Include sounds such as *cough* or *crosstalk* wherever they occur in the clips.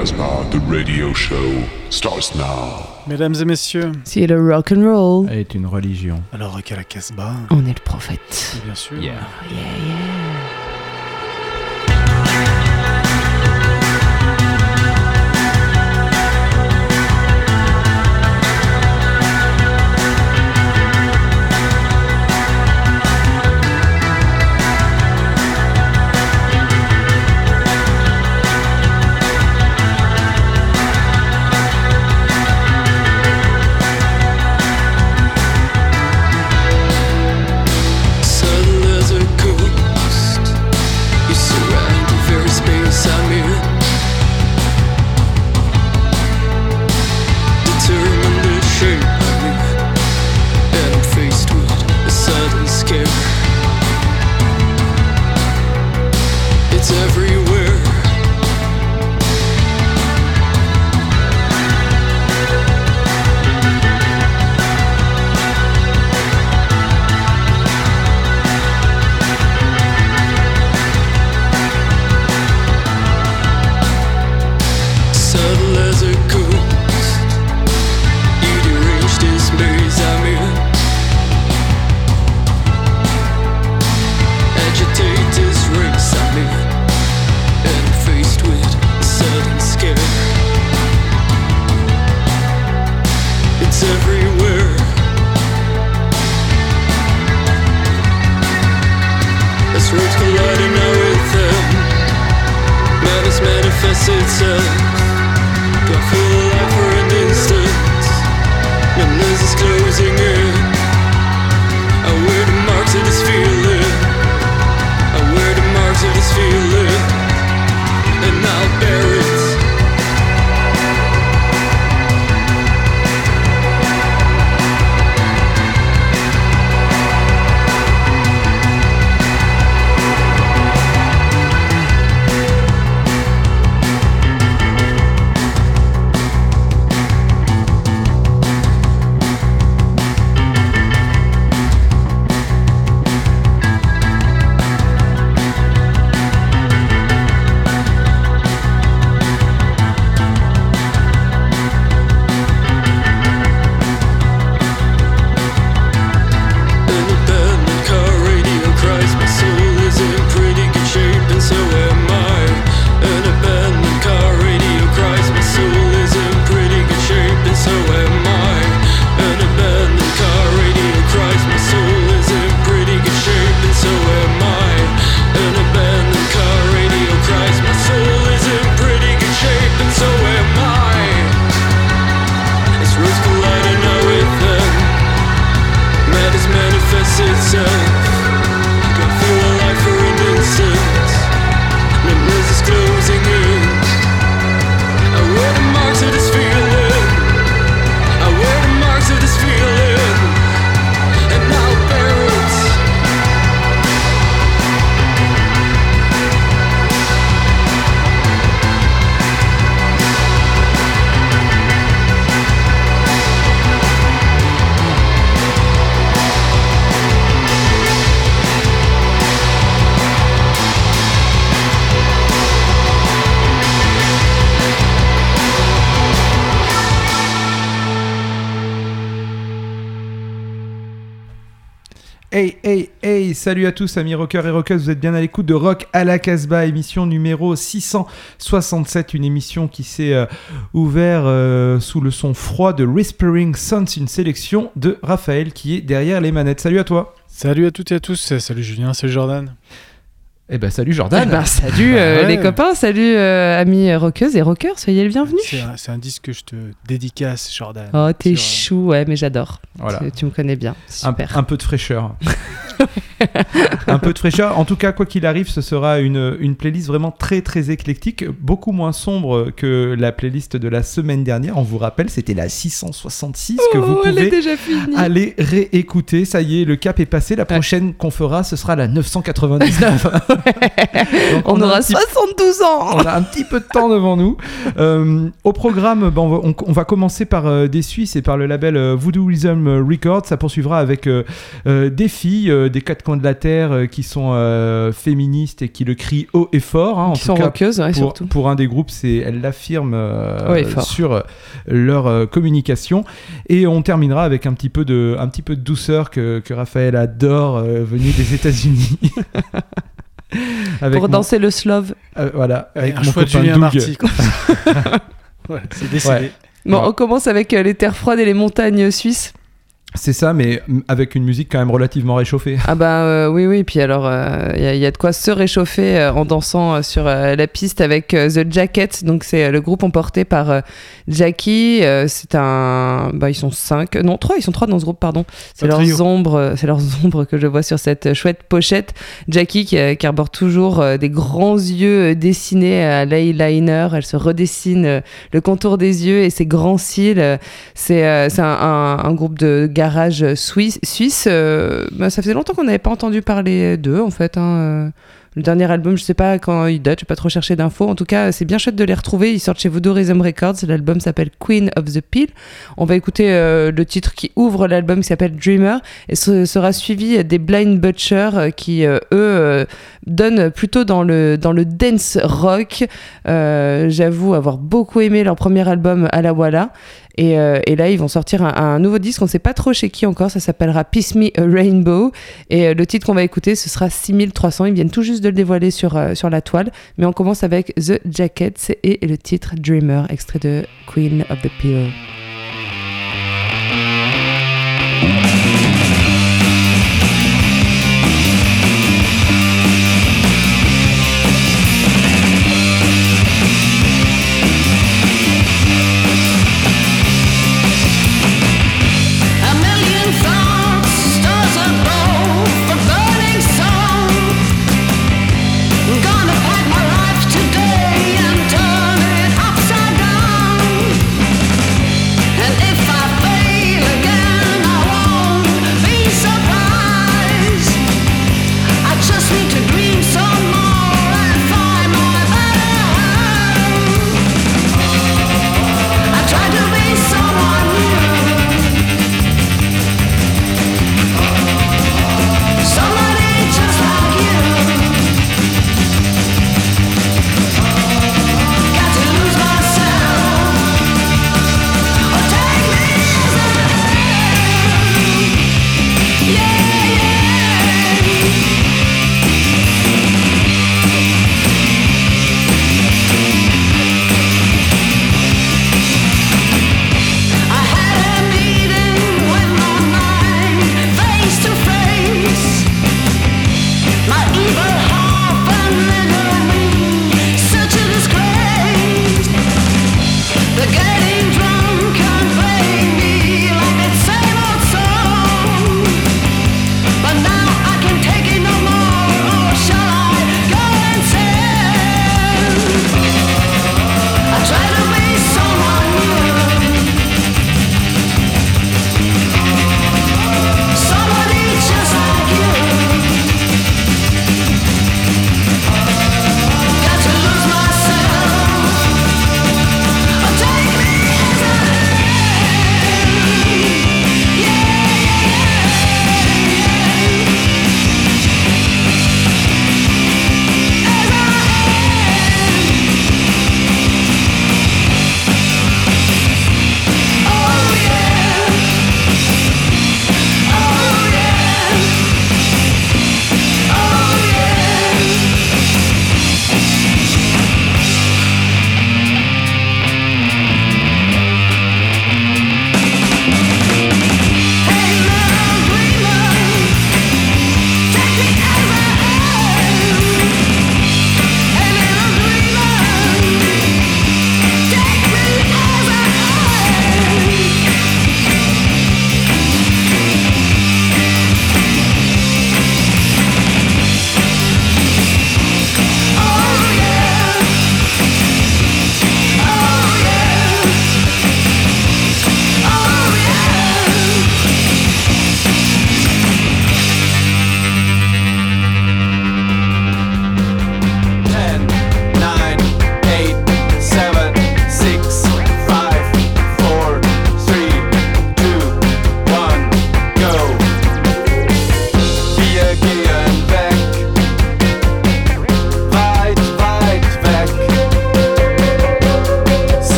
Casbah, the radio show starts now. Mesdames et messieurs, Si le rock and roll, est une religion. alors rock à la Casbah, on est le prophète. bien sûr. Yeah. Yeah, yeah. hesitant. Don't feel afraid. Salut à tous, amis rockers et rockeuses, vous êtes bien à l'écoute de Rock à la Casbah, émission numéro 667, une émission qui s'est euh, ouverte euh, sous le son froid de Whispering Sons, une sélection de Raphaël qui est derrière les manettes. Salut à toi Salut à toutes et à tous, salut Julien, salut Jordan. Eh ben salut Jordan Eh ben, salut euh, Ouais. les copains, salut euh, amis rockeuses et rockeurs, soyez le bienvenu. C'est un, un disque que je te dédicace, Jordan. Oh, t'es chou, ouais, mais j'adore. Voilà. Tu, tu me connais bien, un, super. un peu de fraîcheur. *laughs* *laughs* un peu de fraîcheur. En tout cas, quoi qu'il arrive, ce sera une, une playlist vraiment très très éclectique, beaucoup moins sombre que la playlist de la semaine dernière. On vous rappelle, c'était la 666 que vous oh, elle est pouvez déjà finie. aller réécouter. Ça y est, le cap est passé. La prochaine qu'on fera, ce sera la 999. *laughs* Donc, on, un aura petit- 72 ans. on a un petit peu de temps devant nous. *laughs* Euh, au programme, ben, on, va, on- on va commencer par euh, des Suisses et par le label euh, Voodoo Rhythm Records. Ça poursuivra avec euh, des filles, des quatre coins de la terre euh, qui sont euh, féministes et qui le crient haut et fort. hein, en Qui tout sont cas, rockeuses, ouais, pour, surtout. pour un des groupes, c'est elles l'affirment euh, sur leur euh, communication. Et on terminera avec un petit peu de, un petit peu de douceur que, que Raphaël adore, euh, venu des États-Unis. *laughs* avec Pour mon- danser le slove. euh, voilà, avec un mon choix de copain Julien Doug. Marty. voilà, *laughs* *laughs* c'est décidé. Ouais. Bon, Ouais. on commence avec euh, les terres froides et les montagnes suisses. C'est ça, mais avec une musique quand même relativement réchauffée. Ah bah euh, oui, oui, puis alors il y, a- y a de quoi se réchauffer euh, en dansant euh, sur euh, la piste avec euh, The Jacket, donc c'est euh, le groupe emporté par euh, Jackie, euh, c'est un... Bah ils sont cinq, non trois, ils sont trois dans ce groupe, pardon. C'est leurs trio. ombres, euh, c'est leurs *laughs* ombres que je vois sur cette euh, chouette pochette. Jackie qui, euh, qui arbore toujours euh, des grands yeux euh, dessinés à l'eyeliner, elle se redessine euh, le contour des yeux et ses grands cils. euh, c'est euh, c'est un, un- un groupe de garage suisse. suisse euh, bah, ça faisait longtemps qu'on n'avait pas entendu parler d'eux, en fait. hein, euh. Le dernier album, je sais pas quand il date, j'ai pas trop cherché d'infos. En tout cas, c'est bien chouette de les retrouver. Ils sortent chez Voodoo Rhythm Records. L'album s'appelle Queen of the Peel. On va écouter euh, le titre qui ouvre l'album qui s'appelle Dreamer et ce sera suivi des Blind Butcher qui, eux, donnent plutôt dans le, dans le dance rock. J'avoue avoir beaucoup aimé leur premier album à la Walla. Et, euh, et là, ils vont sortir un, nouveau disque. On ne sait pas trop chez qui encore. Ça s'appellera Peace Me a Rainbow. Et euh, le titre qu'on va écouter, ce sera 6300. Ils viennent tout juste de le dévoiler sur, euh, sur la toile. Mais on commence avec The Jackets et le titre Dreamer, extrait de Queen of the Pillow.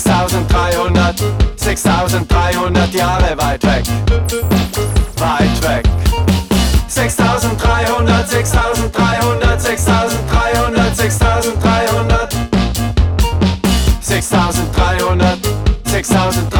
6300, 6300 Jahre weit weg. Weit weg. 6300, 6300, 6300, 6300. 6300, 6300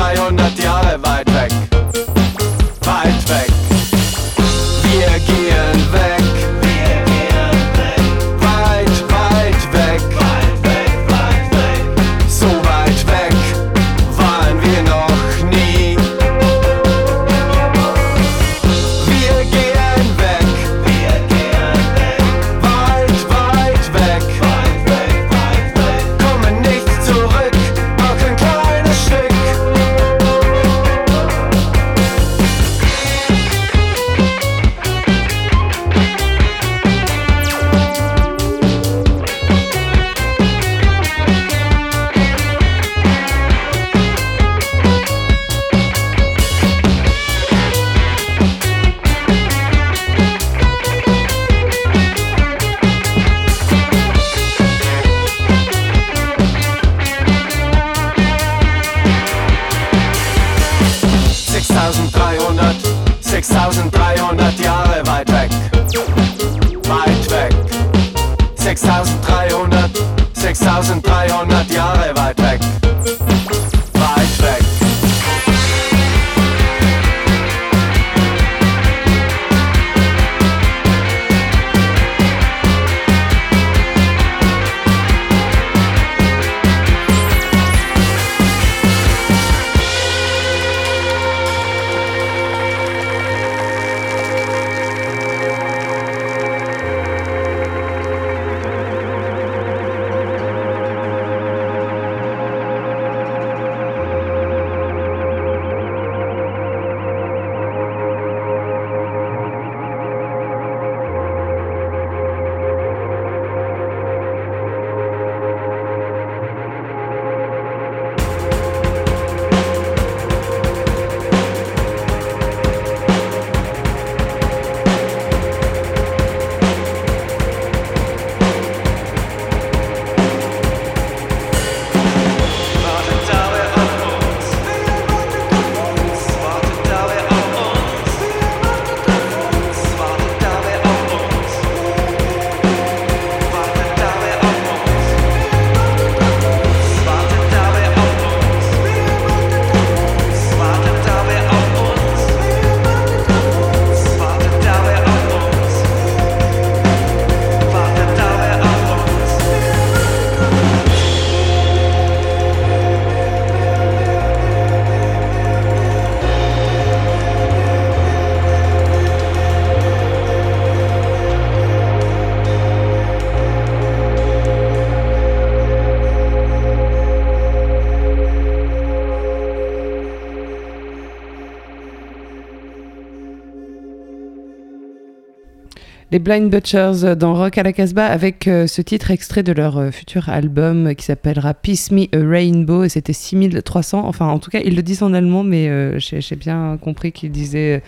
Les Blind Butchers euh, dans Rock à la Casbah avec euh, ce titre extrait de leur euh, futur album qui s'appellera Peace Me a Rainbow et c'était 6300. Enfin, en tout cas, ils le disent en allemand, mais j'ai bien compris qu'ils disaient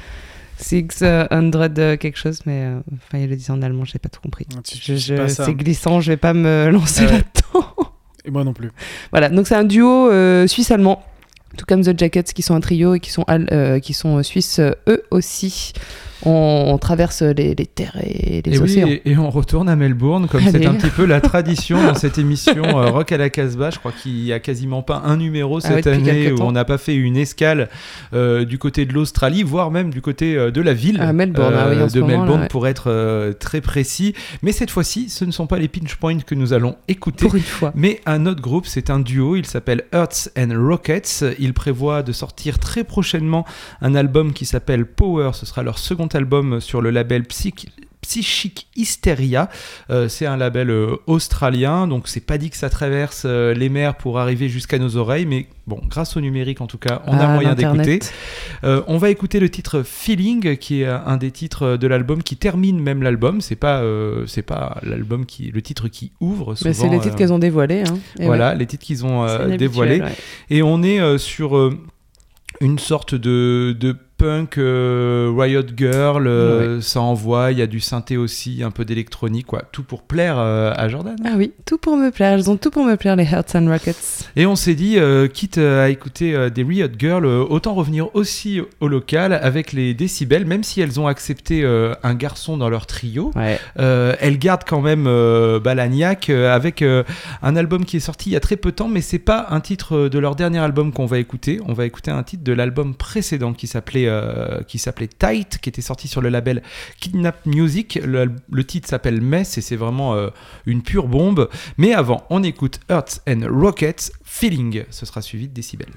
600 euh, quelque chose, mais euh, enfin, ils le disent en allemand, j'ai pas tout compris. Ça. C'est glissant, je vais pas me *laughs* lancer Ah ouais. là-dedans. Et moi non plus. Voilà, donc c'est un duo euh, suisse-allemand, tout comme The Jackets qui sont un trio et qui sont, qui sont suisses eux aussi. On, on traverse les, les terres et les Et, oui, océans. et, et on retourne à Melbourne, comme c'est un petit peu la tradition dans cette émission *laughs* euh, Rock à la Casbah. Je crois qu'il y a quasiment pas un numéro Ah ouais, cette année où on n'a pas fait une escale euh, du côté de l'Australie, voire même du côté euh, de la ville À Melbourne, ah oui, de là, Melbourne ouais. pour être très précis. Mais cette fois-ci, ce ne sont pas les pinch points que nous allons écouter. Pour une fois. Mais un autre groupe, c'est un duo, il s'appelle Earths and Rockets. Il prévoit de sortir très prochainement un album qui s'appelle Power. Ce sera leur second album sur le label Psych- Psychic Hysteria. Euh, c'est un label euh, australien, donc c'est pas dit que ça traverse euh, les mers pour arriver jusqu'à nos oreilles, mais bon, grâce au numérique en tout cas, on a Ah, moyen l'Internet. d'écouter. On va écouter le titre Feeling, qui est un des titres de l'album qui termine même l'album. C'est pas, c'est pas l'album qui, le titre qui ouvre. Mais c'est souvent, les titres qu'elles ont dévoilés. Hein. Voilà, ouais, les titres qu'ils ont dévoilés. ouais. Et on est sur une sorte de, de punk euh, Riot Girl, euh, ça envoie, il y a du synthé aussi, un peu d'électronique, quoi. Tout pour plaire euh, à Jordan. Ah oui, tout pour me plaire. Elles ont tout pour me plaire, les Hearts and Rockets. Et on s'est dit, quitte à écouter des Riot Girl, autant revenir aussi au local avec les décibels, même si elles ont accepté un garçon dans leur trio. Ouais. Elles gardent quand même Balagnac avec un album qui est sorti il y a très peu de temps, mais c'est pas un titre de leur dernier album qu'on va écouter. On va écouter un titre de l'album précédent qui s'appelait euh, qui s'appelait Tight, qui était sorti sur le label Kidnap Music. Le, titre s'appelle Mess et c'est vraiment euh, une pure bombe. Mais avant, on écoute Earth and Rockets Feeling. Ce sera suivi de Decibel.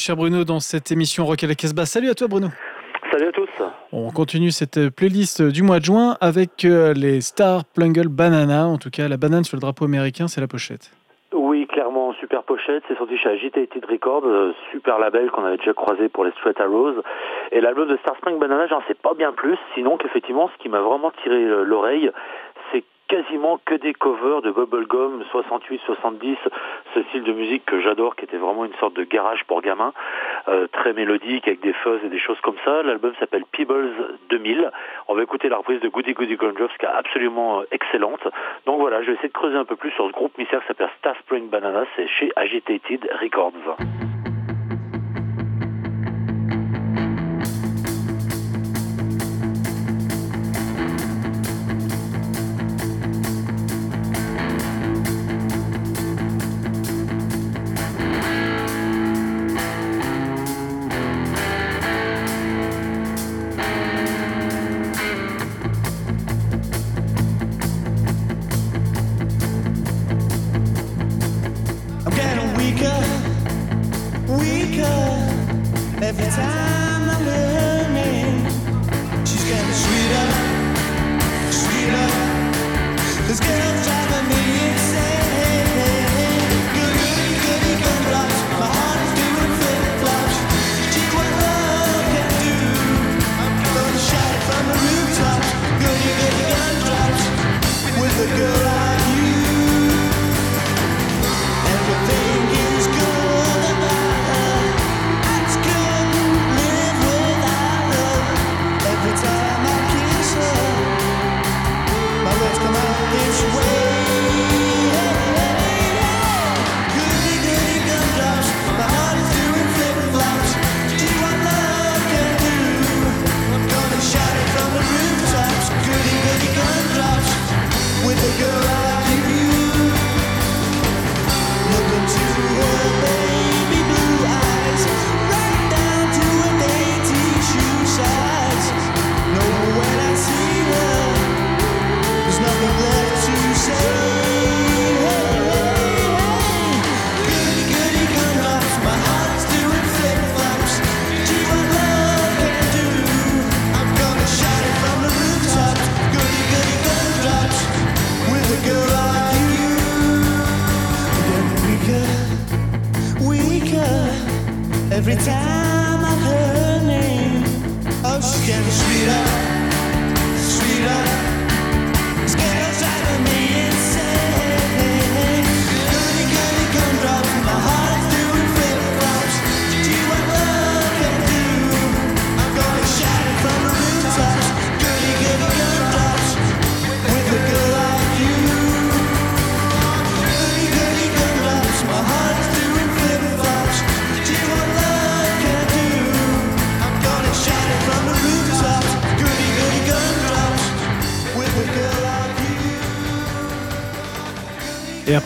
Cher Bruno dans cette émission Rock à la Casbah. Salut à toi Bruno. Salut à tous. On continue cette playlist du mois de juin avec euh, les Star Plungle Banana. En tout cas, la banane sur le drapeau américain, c'est la pochette. Oui, clairement, super pochette. C'est sorti chez Agitated Records, euh, super label qu'on avait déjà croisé pour les Straight Arrows. Et l'album de Star Spring Banana, j'en sais pas bien plus. Sinon, qu'effectivement, ce qui m'a vraiment tiré euh, l'oreille, quasiment que des covers de Bubblegum 68-70, ce style de musique que j'adore, qui était vraiment une sorte de garage pour gamins, euh, très mélodique, avec des fuzz et des choses comme ça. L'album s'appelle Peebles 2000. On va écouter la reprise de Goody Goody Gumdrops, qui est absolument euh, excellente. Donc voilà, je vais essayer de creuser un peu plus sur ce groupe mystère qui s'appelle Star Spring Banana, c'est chez Agitated Records.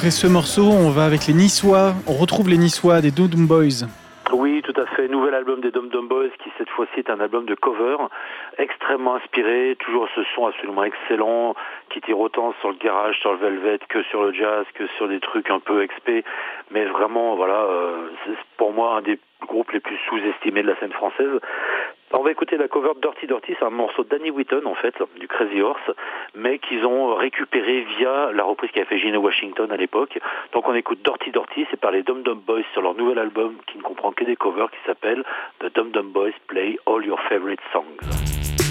Après ce morceau, on va avec les Niçois. On retrouve les Niçois des Doom Doom Boys. Oui, tout à fait. Nouvel album des Dum Dum Boys qui cette fois-ci est un album de cover extrêmement inspiré. Toujours ce son absolument excellent qui tire autant sur le garage, sur le velvet que sur le jazz, que sur des trucs un peu XP. Mais vraiment, voilà, euh, c'est pour moi un des groupes les plus sous-estimés de la scène française. On va écouter la cover Dirty Dirty, c'est un morceau de Danny Whitton en fait, du Crazy Horse, mais qu'ils ont récupéré via la reprise qu'a fait Gino Washington à l'époque. Donc on écoute Dirty Dirty, c'est par les Dum Dum Boys sur leur nouvel album qui ne comprend que des covers qui s'appelle The Dum Dum Boys Play All Your Favorite Songs.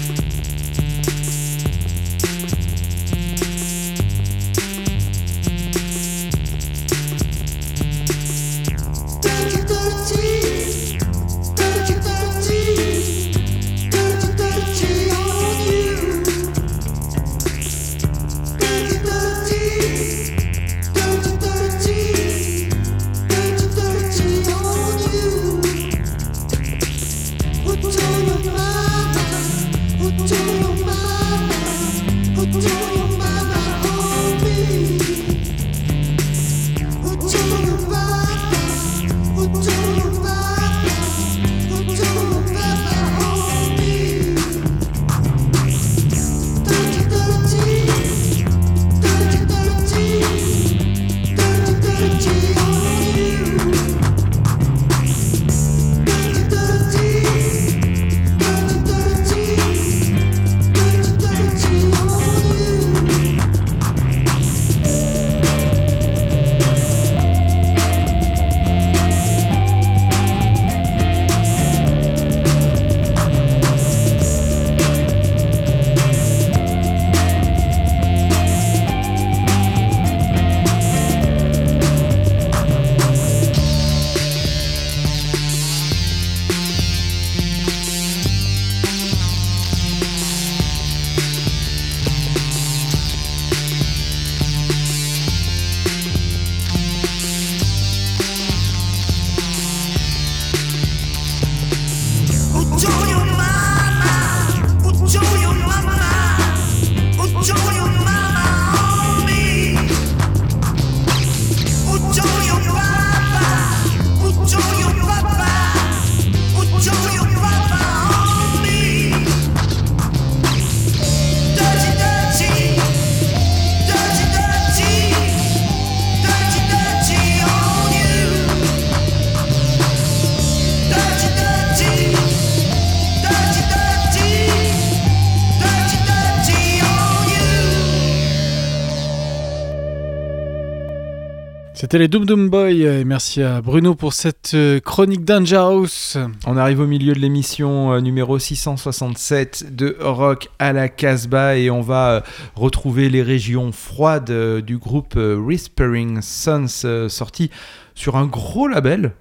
C'était les Doom Doom Boys et merci à Bruno pour cette euh, chronique Danger House. On arrive au milieu de l'émission euh, numéro 667 de Rock à la Casbah et on va euh, retrouver les régions froides euh, du groupe euh, Whispering Sons euh, sorti sur un gros label.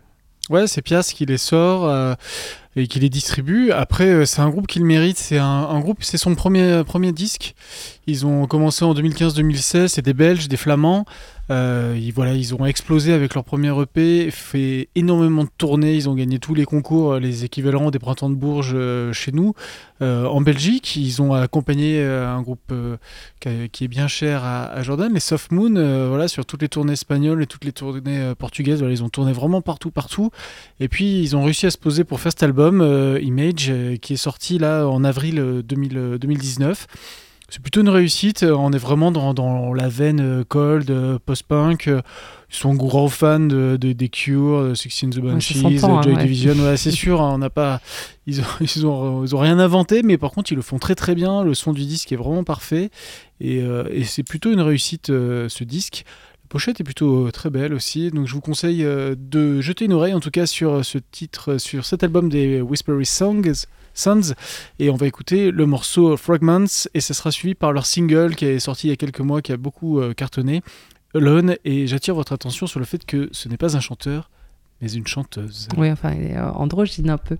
Ouais, c'est Pias qui les sort euh, et qui les distribue. Après, euh, c'est un groupe qui le mérite. C'est un, groupe, c'est son premier, premier disque. Ils ont commencé en 2015-2016. C'est des Belges, des Flamands. Euh, ils, voilà, ils ont explosé avec leur premier EP, fait énormément de tournées. Ils ont gagné tous les concours, euh, les équivalents des Printemps de Bourges euh, chez nous. Euh, en Belgique, ils ont accompagné euh, un groupe euh, qui, est bien cher à, à Jordan, les Soft Moon. euh, voilà, sur toutes les tournées espagnoles et toutes les tournées euh, portugaises. Voilà, ils ont tourné vraiment partout, partout. Et puis, ils ont réussi à se poser pour faire cet album, euh, Image, euh, qui est sorti là en avril euh, 2000, euh, 2019. C'est plutôt une réussite. On est vraiment dans, dans la veine cold, post-punk. Ils sont grands fans de, de- des Cure, de Sixteen the Banshees, hein, Joy ouais. Division. Ouais, c'est *laughs* sûr, hein, on n'a pas. Ils ont, *laughs* ils, ont, ils ont rien inventé, mais par contre, ils le font très très bien. Le son du disque est vraiment parfait. Et, euh, et c'est plutôt une réussite, euh, ce disque. Pochette est plutôt euh, très belle aussi, donc je vous conseille euh, de jeter une oreille en tout cas sur euh, ce titre, sur cet album des Whispery Songs, Sons, et on va écouter le morceau Fragments, et ce sera suivi par leur single qui est sorti il y a quelques mois, qui a beaucoup cartonné, Alone, et j'attire votre attention sur le fait que ce n'est pas un chanteur, mais une chanteuse. Oui, enfin, il est androgyne un peu.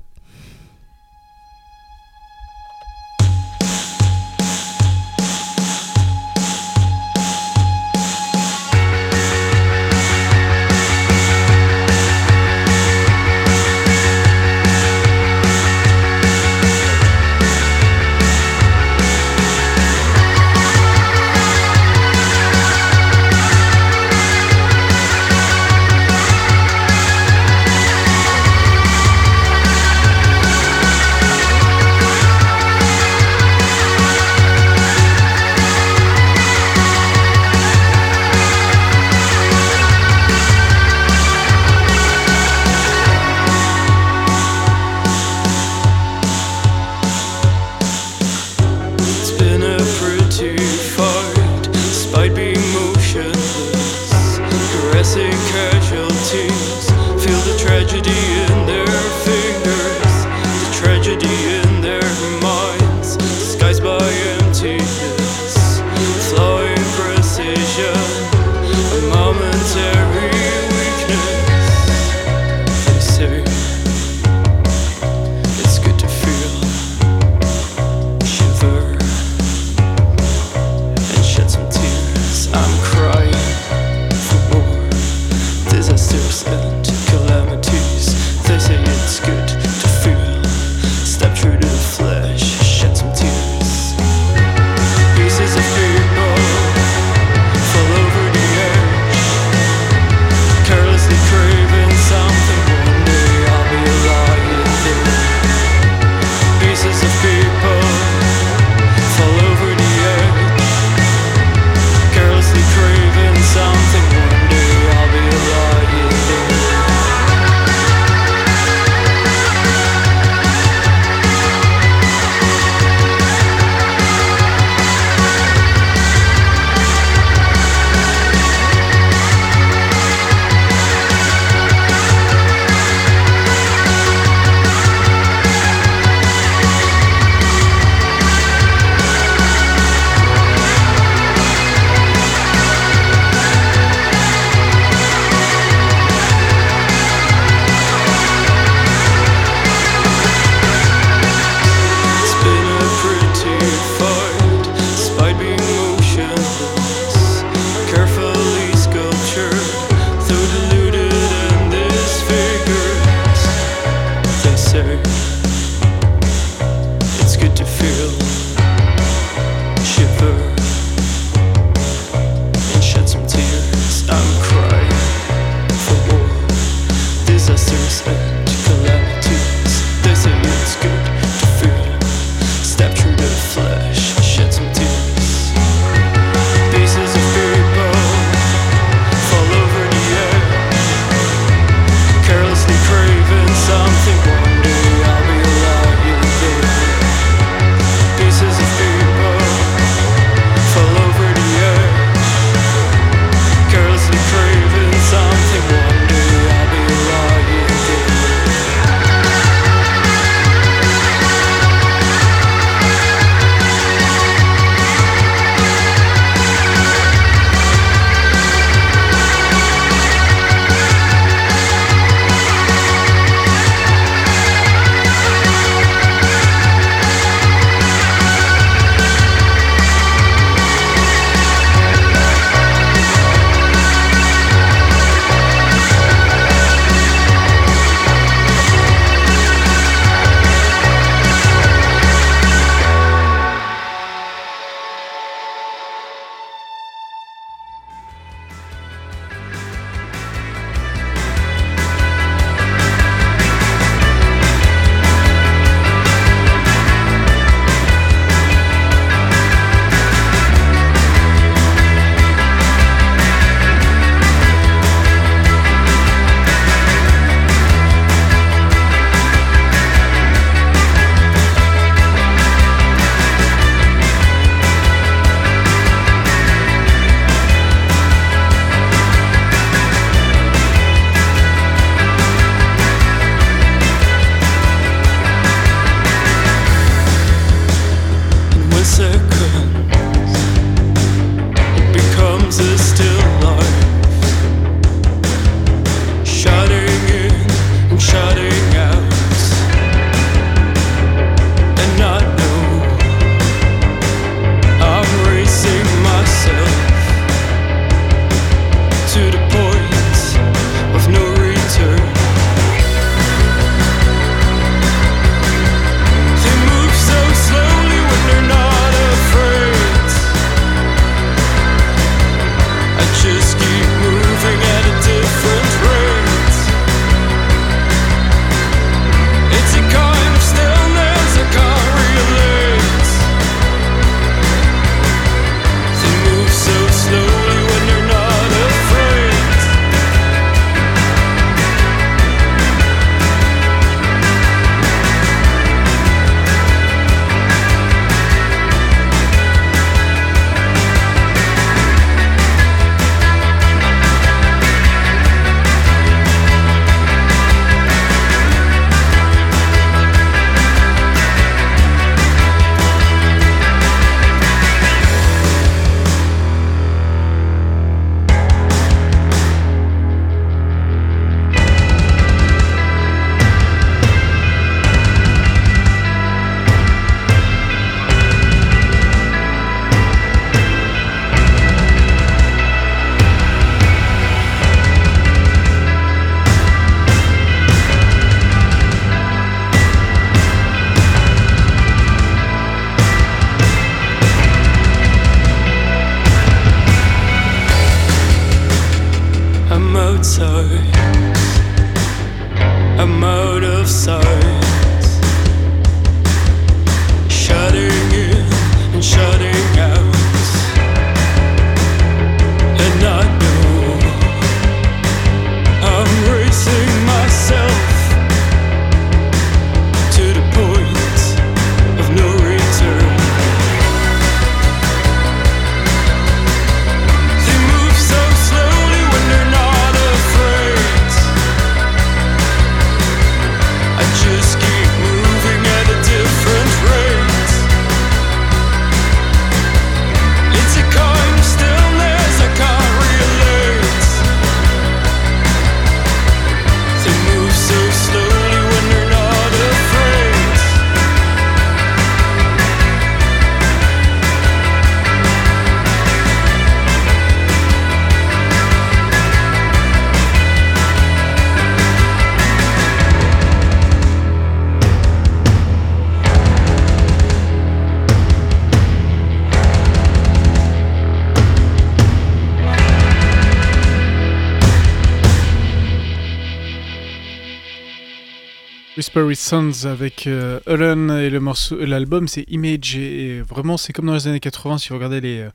Whispery Sons avec euh, et le morceau, l'album c'est Image et, vraiment c'est comme dans les années 80 si vous regardez les, euh,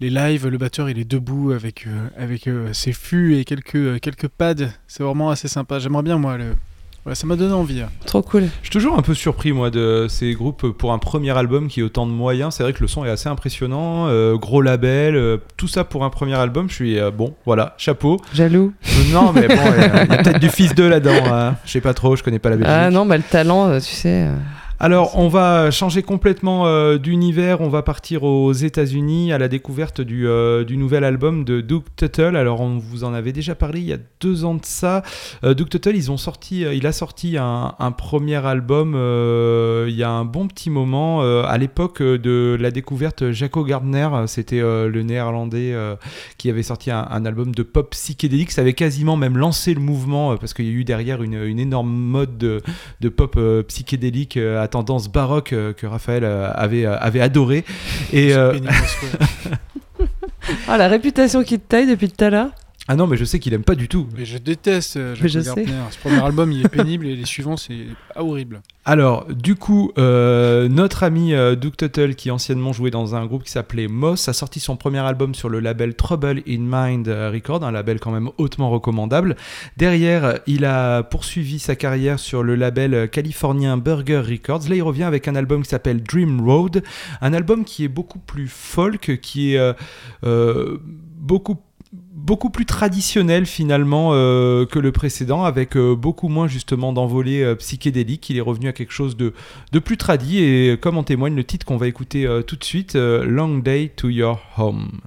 les lives, le batteur il est debout avec, euh, avec euh, ses fûts et quelques, quelques pads, c'est vraiment assez sympa. J'aimerais bien moi le... Voilà, ça m'a donné envie. hein. Trop cool. Je suis toujours un peu surpris, moi, de ces groupes pour un premier album qui ait autant de moyens. C'est vrai que le son est assez impressionnant, euh, gros label, euh, tout ça pour un premier album. Je suis euh, bon, voilà, chapeau. Jaloux. Euh, non, mais bon, il y a peut-être du fils 2 là-dedans. hein. *laughs* Je sais pas trop, je connais pas la Belgique. Ah non, bah le talent, euh, tu sais. euh, Alors, on va changer complètement euh, d'univers. On va partir aux États-Unis à la découverte du, euh, nouvel album de Doug Tuttle. Alors, on vous en avait déjà parlé il y a deux ans de ça. Euh, Doug Tuttle, ils ont sorti, euh, il a sorti un, premier album il y a un bon petit moment. à l'époque de la découverte Jaco Gardner, c'était le néerlandais qui avait sorti un, album de pop psychédélique. Ça avait quasiment même lancé le mouvement parce qu'il y a eu derrière une, énorme mode de, pop psychédélique tendance baroque euh, que Raphaël euh, avait, euh, avait adoré. Et, euh, pénible. *laughs* Ah, la réputation qui te taille depuis tout à l'heure. Ah non, mais je sais qu'il aime pas du tout. Mais je déteste euh, je sais. Gardner. Ce premier album il est pénible et les *laughs* suivants c'est horrible. Alors, du coup, euh, notre ami euh, Doug Tuttle, qui anciennement jouait dans un groupe qui s'appelait Moss, a sorti son premier album sur le label Trouble in Mind Record, un label quand même hautement recommandable. Derrière, il a poursuivi sa carrière sur le label californien Burger Records. Là, il revient avec un album qui s'appelle Dream Road, un album qui est beaucoup plus folk, qui est euh, euh, beaucoup plus traditionnel finalement euh, que le précédent, avec euh, beaucoup moins justement d'envolées euh, psychédéliques. Il est revenu à quelque chose de, de plus tradit et comme en témoigne le titre qu'on va écouter tout de suite, Long Day to Your Home.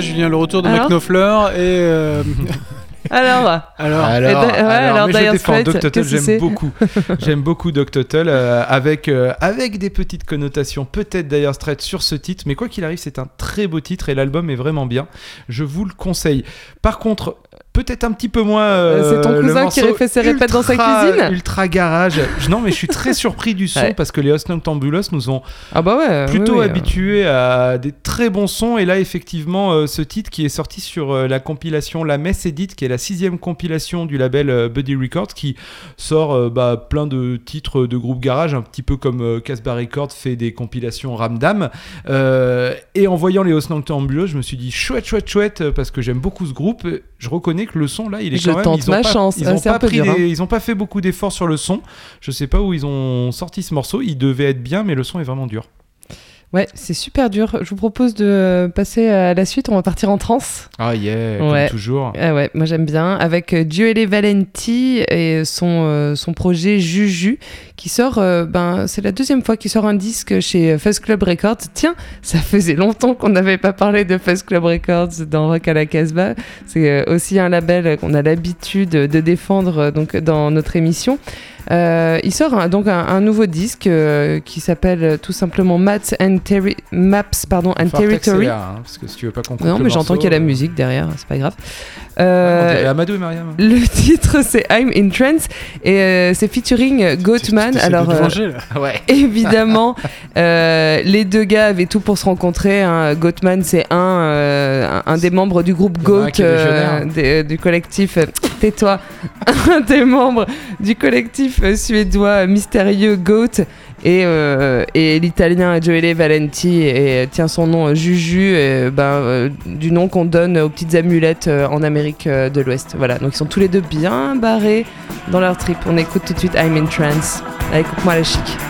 Julien. Le retour de Alors et. euh, *laughs* *laughs* Alors, alors. Alors, Et da- ouais, alors mais je défends Doc Tuttle, *laughs* j'aime beaucoup. j'aime beaucoup Doc Tuttle, euh, avec, euh, avec des petites connotations, peut-être d'ailleurs Straits sur ce titre, mais quoi qu'il arrive, c'est un très beau titre et l'album est vraiment bien. Je vous le conseille. Par contre, peut-être un petit peu moins. euh, C'est ton le cousin qui fait ses répètes dans sa ultra- cuisine Ultra garage. Non, mais je suis très *laughs* surpris du son Ouais. parce que les Os Noctambulos nous ont ah bah ouais. plutôt oui, oui, habitué à des très bons sons. Et là, effectivement, euh, ce titre qui est sorti sur euh, la compilation La Messe Edit, qui est la sixième compilation du label euh, Buddy Records, qui sort euh, bah, plein de titres de groupes garage, un petit peu comme euh, Casbah Records fait des compilations Ramdam. Euh, et en voyant les Osnangtambulos, je me suis dit chouette, chouette, chouette, euh, parce que j'aime beaucoup ce groupe. Je reconnais que le son là, il est Je quand même. tente ils ont ma pas, chance. Ils Ah, ont un pas pris dur, hein. des- ils ont pas fait beaucoup d'efforts sur le son. Je sais pas où ils ont sorti ce morceau. Il devait être bien, mais le son est vraiment dur. Ouais, c'est super dur. Je vous propose de passer à la suite. On va partir en trance. Ah yeah, Ouais. comme toujours. Ah ouais, moi j'aime bien. Avec euh, Gioele Valenti et son, euh, son projet Juju qui sort, euh, ben, c'est la deuxième fois qu'il sort un disque chez Fuzz Club Records. Tiens, ça faisait longtemps qu'on n'avait pas parlé de Fuzz Club Records dans Rock à la Casbah. C'est euh, aussi un label qu'on a l'habitude de défendre euh, donc, dans notre émission. Euh, il sort un- donc un, un nouveau disque euh, qui s'appelle euh, tout simplement Maps and, Terri- Maps, pardon, and Territory. hein, parce que si tu veux pas coupe Non, mais j'entends qu'il y a la musique derrière, c'est pas grave. Euh, Amadou et Mariam. le *laughs* titre c'est I'm in Trance et euh, c'est featuring Goatman. Alors euh, venger, là. *laughs* Ouais. évidemment, *laughs* les deux gars avaient tout pour se rencontrer. hein. Goatman c'est un, un des membres du groupe Goat des- du collectif. Tais-toi, un des membres du collectif suédois mystérieux Goat. Et, euh, et l'italien Gioele Valenti euh, tient son nom euh, Juju, ben, du nom qu'on donne aux petites amulettes en Amérique de l'Ouest. Voilà, donc ils sont tous les deux bien barrés dans leur trip. On écoute tout de suite I'm in Trance. Allez, coupe-moi la chic.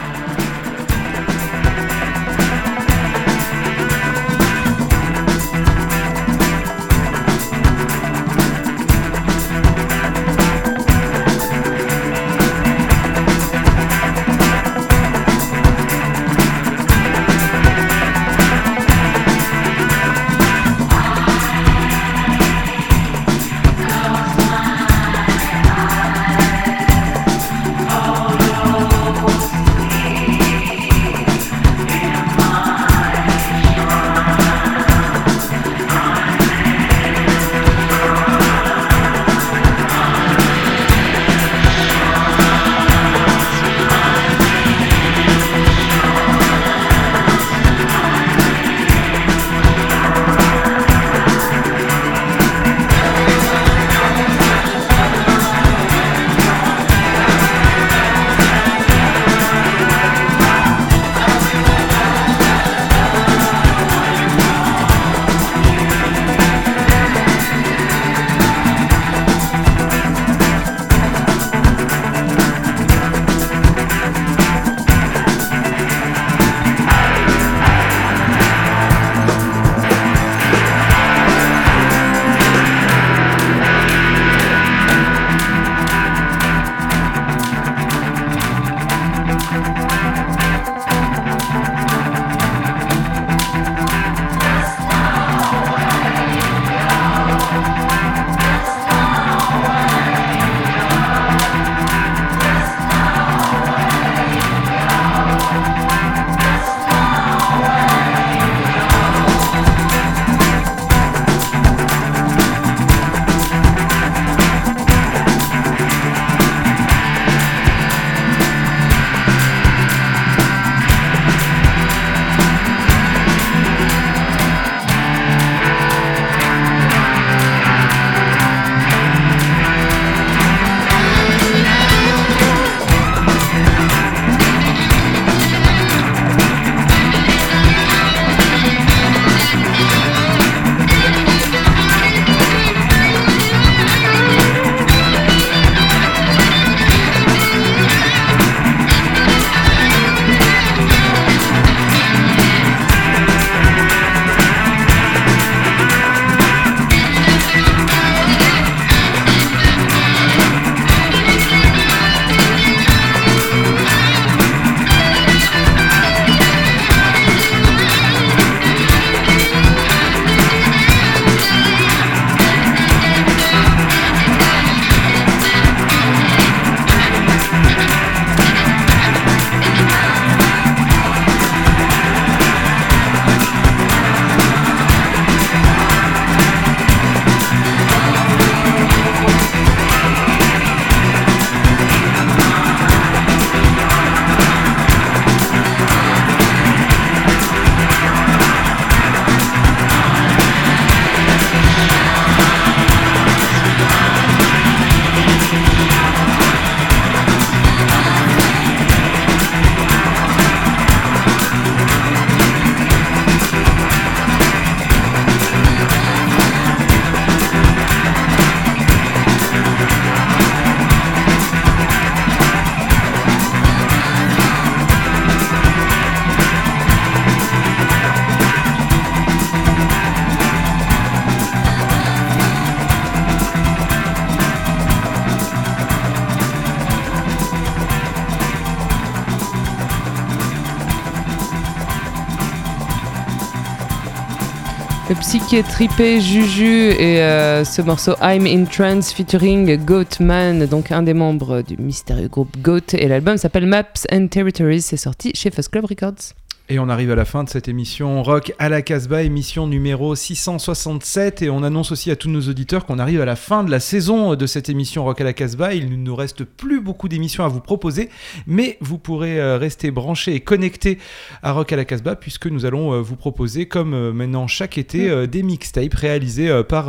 Tripé Juju et euh, ce morceau I'm in Trance featuring Goatman, donc un des membres du mystérieux groupe Goat. Et l'album s'appelle Maps and Territories. C'est sorti chez First Club Records. Et on arrive à la fin de cette émission Rock à la Casbah, émission numéro 667. Et on annonce aussi à tous nos auditeurs qu'on arrive à la fin de la saison de cette émission Rock à la Casbah. Il ne nous reste plus beaucoup d'émissions à vous proposer, mais vous pourrez euh, rester branchés et connectés à Rock à la Casbah puisque nous allons euh, vous proposer, comme euh, maintenant chaque été, euh, des mixtapes réalisés par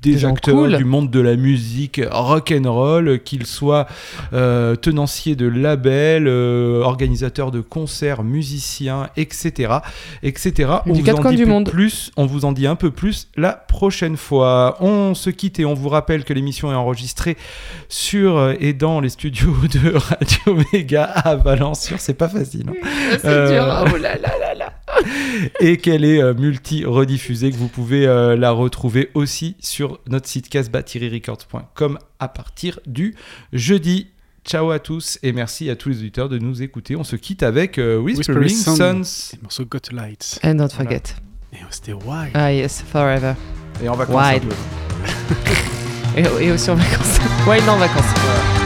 des, acteurs cool. du monde de la musique rock and roll, qu'ils soient tenanciers de labels, organisateurs de concerts, musiciens, etc., etc. Du vous en dit du plus- monde. plus, on vous en dit un peu plus la prochaine fois. On se quitte et on vous rappelle que l'émission est enregistrée sur euh, et dans les studios *laughs* de Radio Méga à Valence. Sur, c'est pas facile. hein. *laughs* C'est Euh, dur, oh là là là là. *laughs* et qu'elle est euh, multi-rediffusée, que vous pouvez euh, la retrouver aussi sur notre site casbah-records.com à partir du jeudi. Ciao à tous et merci à tous les auditeurs de nous écouter. On se quitte avec euh, Whispering, Whispering Sons. Sons. Le morceau Got Lights. And don't forget. Et c'était Why. Ah yes, forever. Et en vacances un peu. *laughs* Et, et aussi en vacances. Est en vacances.